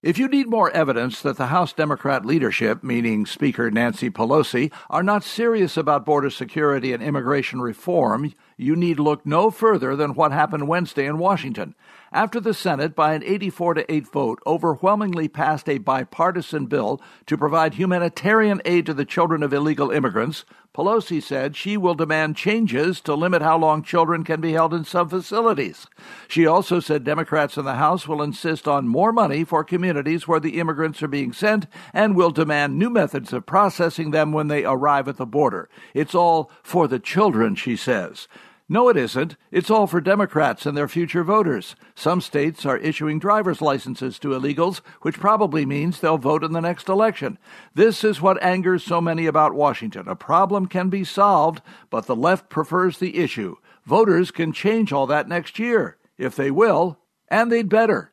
If you need more evidence that the House Democrat leadership, meaning Speaker Nancy Pelosi, are not serious about border security and immigration reform, you need look no further than what happened Wednesday in Washington after the Senate, by an 84 to 8 vote, overwhelmingly passed a bipartisan bill to provide humanitarian aid to the children of illegal immigrants, Pelosi said she will demand changes to limit how long children can be held in some facilities. She also said Democrats in the House will insist on more money for communities where the immigrants are being sent and will demand new methods of processing them when they arrive at the border. It's all for the children, she says. No, it isn't. It's all for Democrats and their future voters. Some states are issuing driver's licenses to illegals, which probably means they'll vote in the next election. This is what angers so many about Washington. A problem can be solved, but the left prefers the issue. Voters can change all that next year, if they will, and they'd better.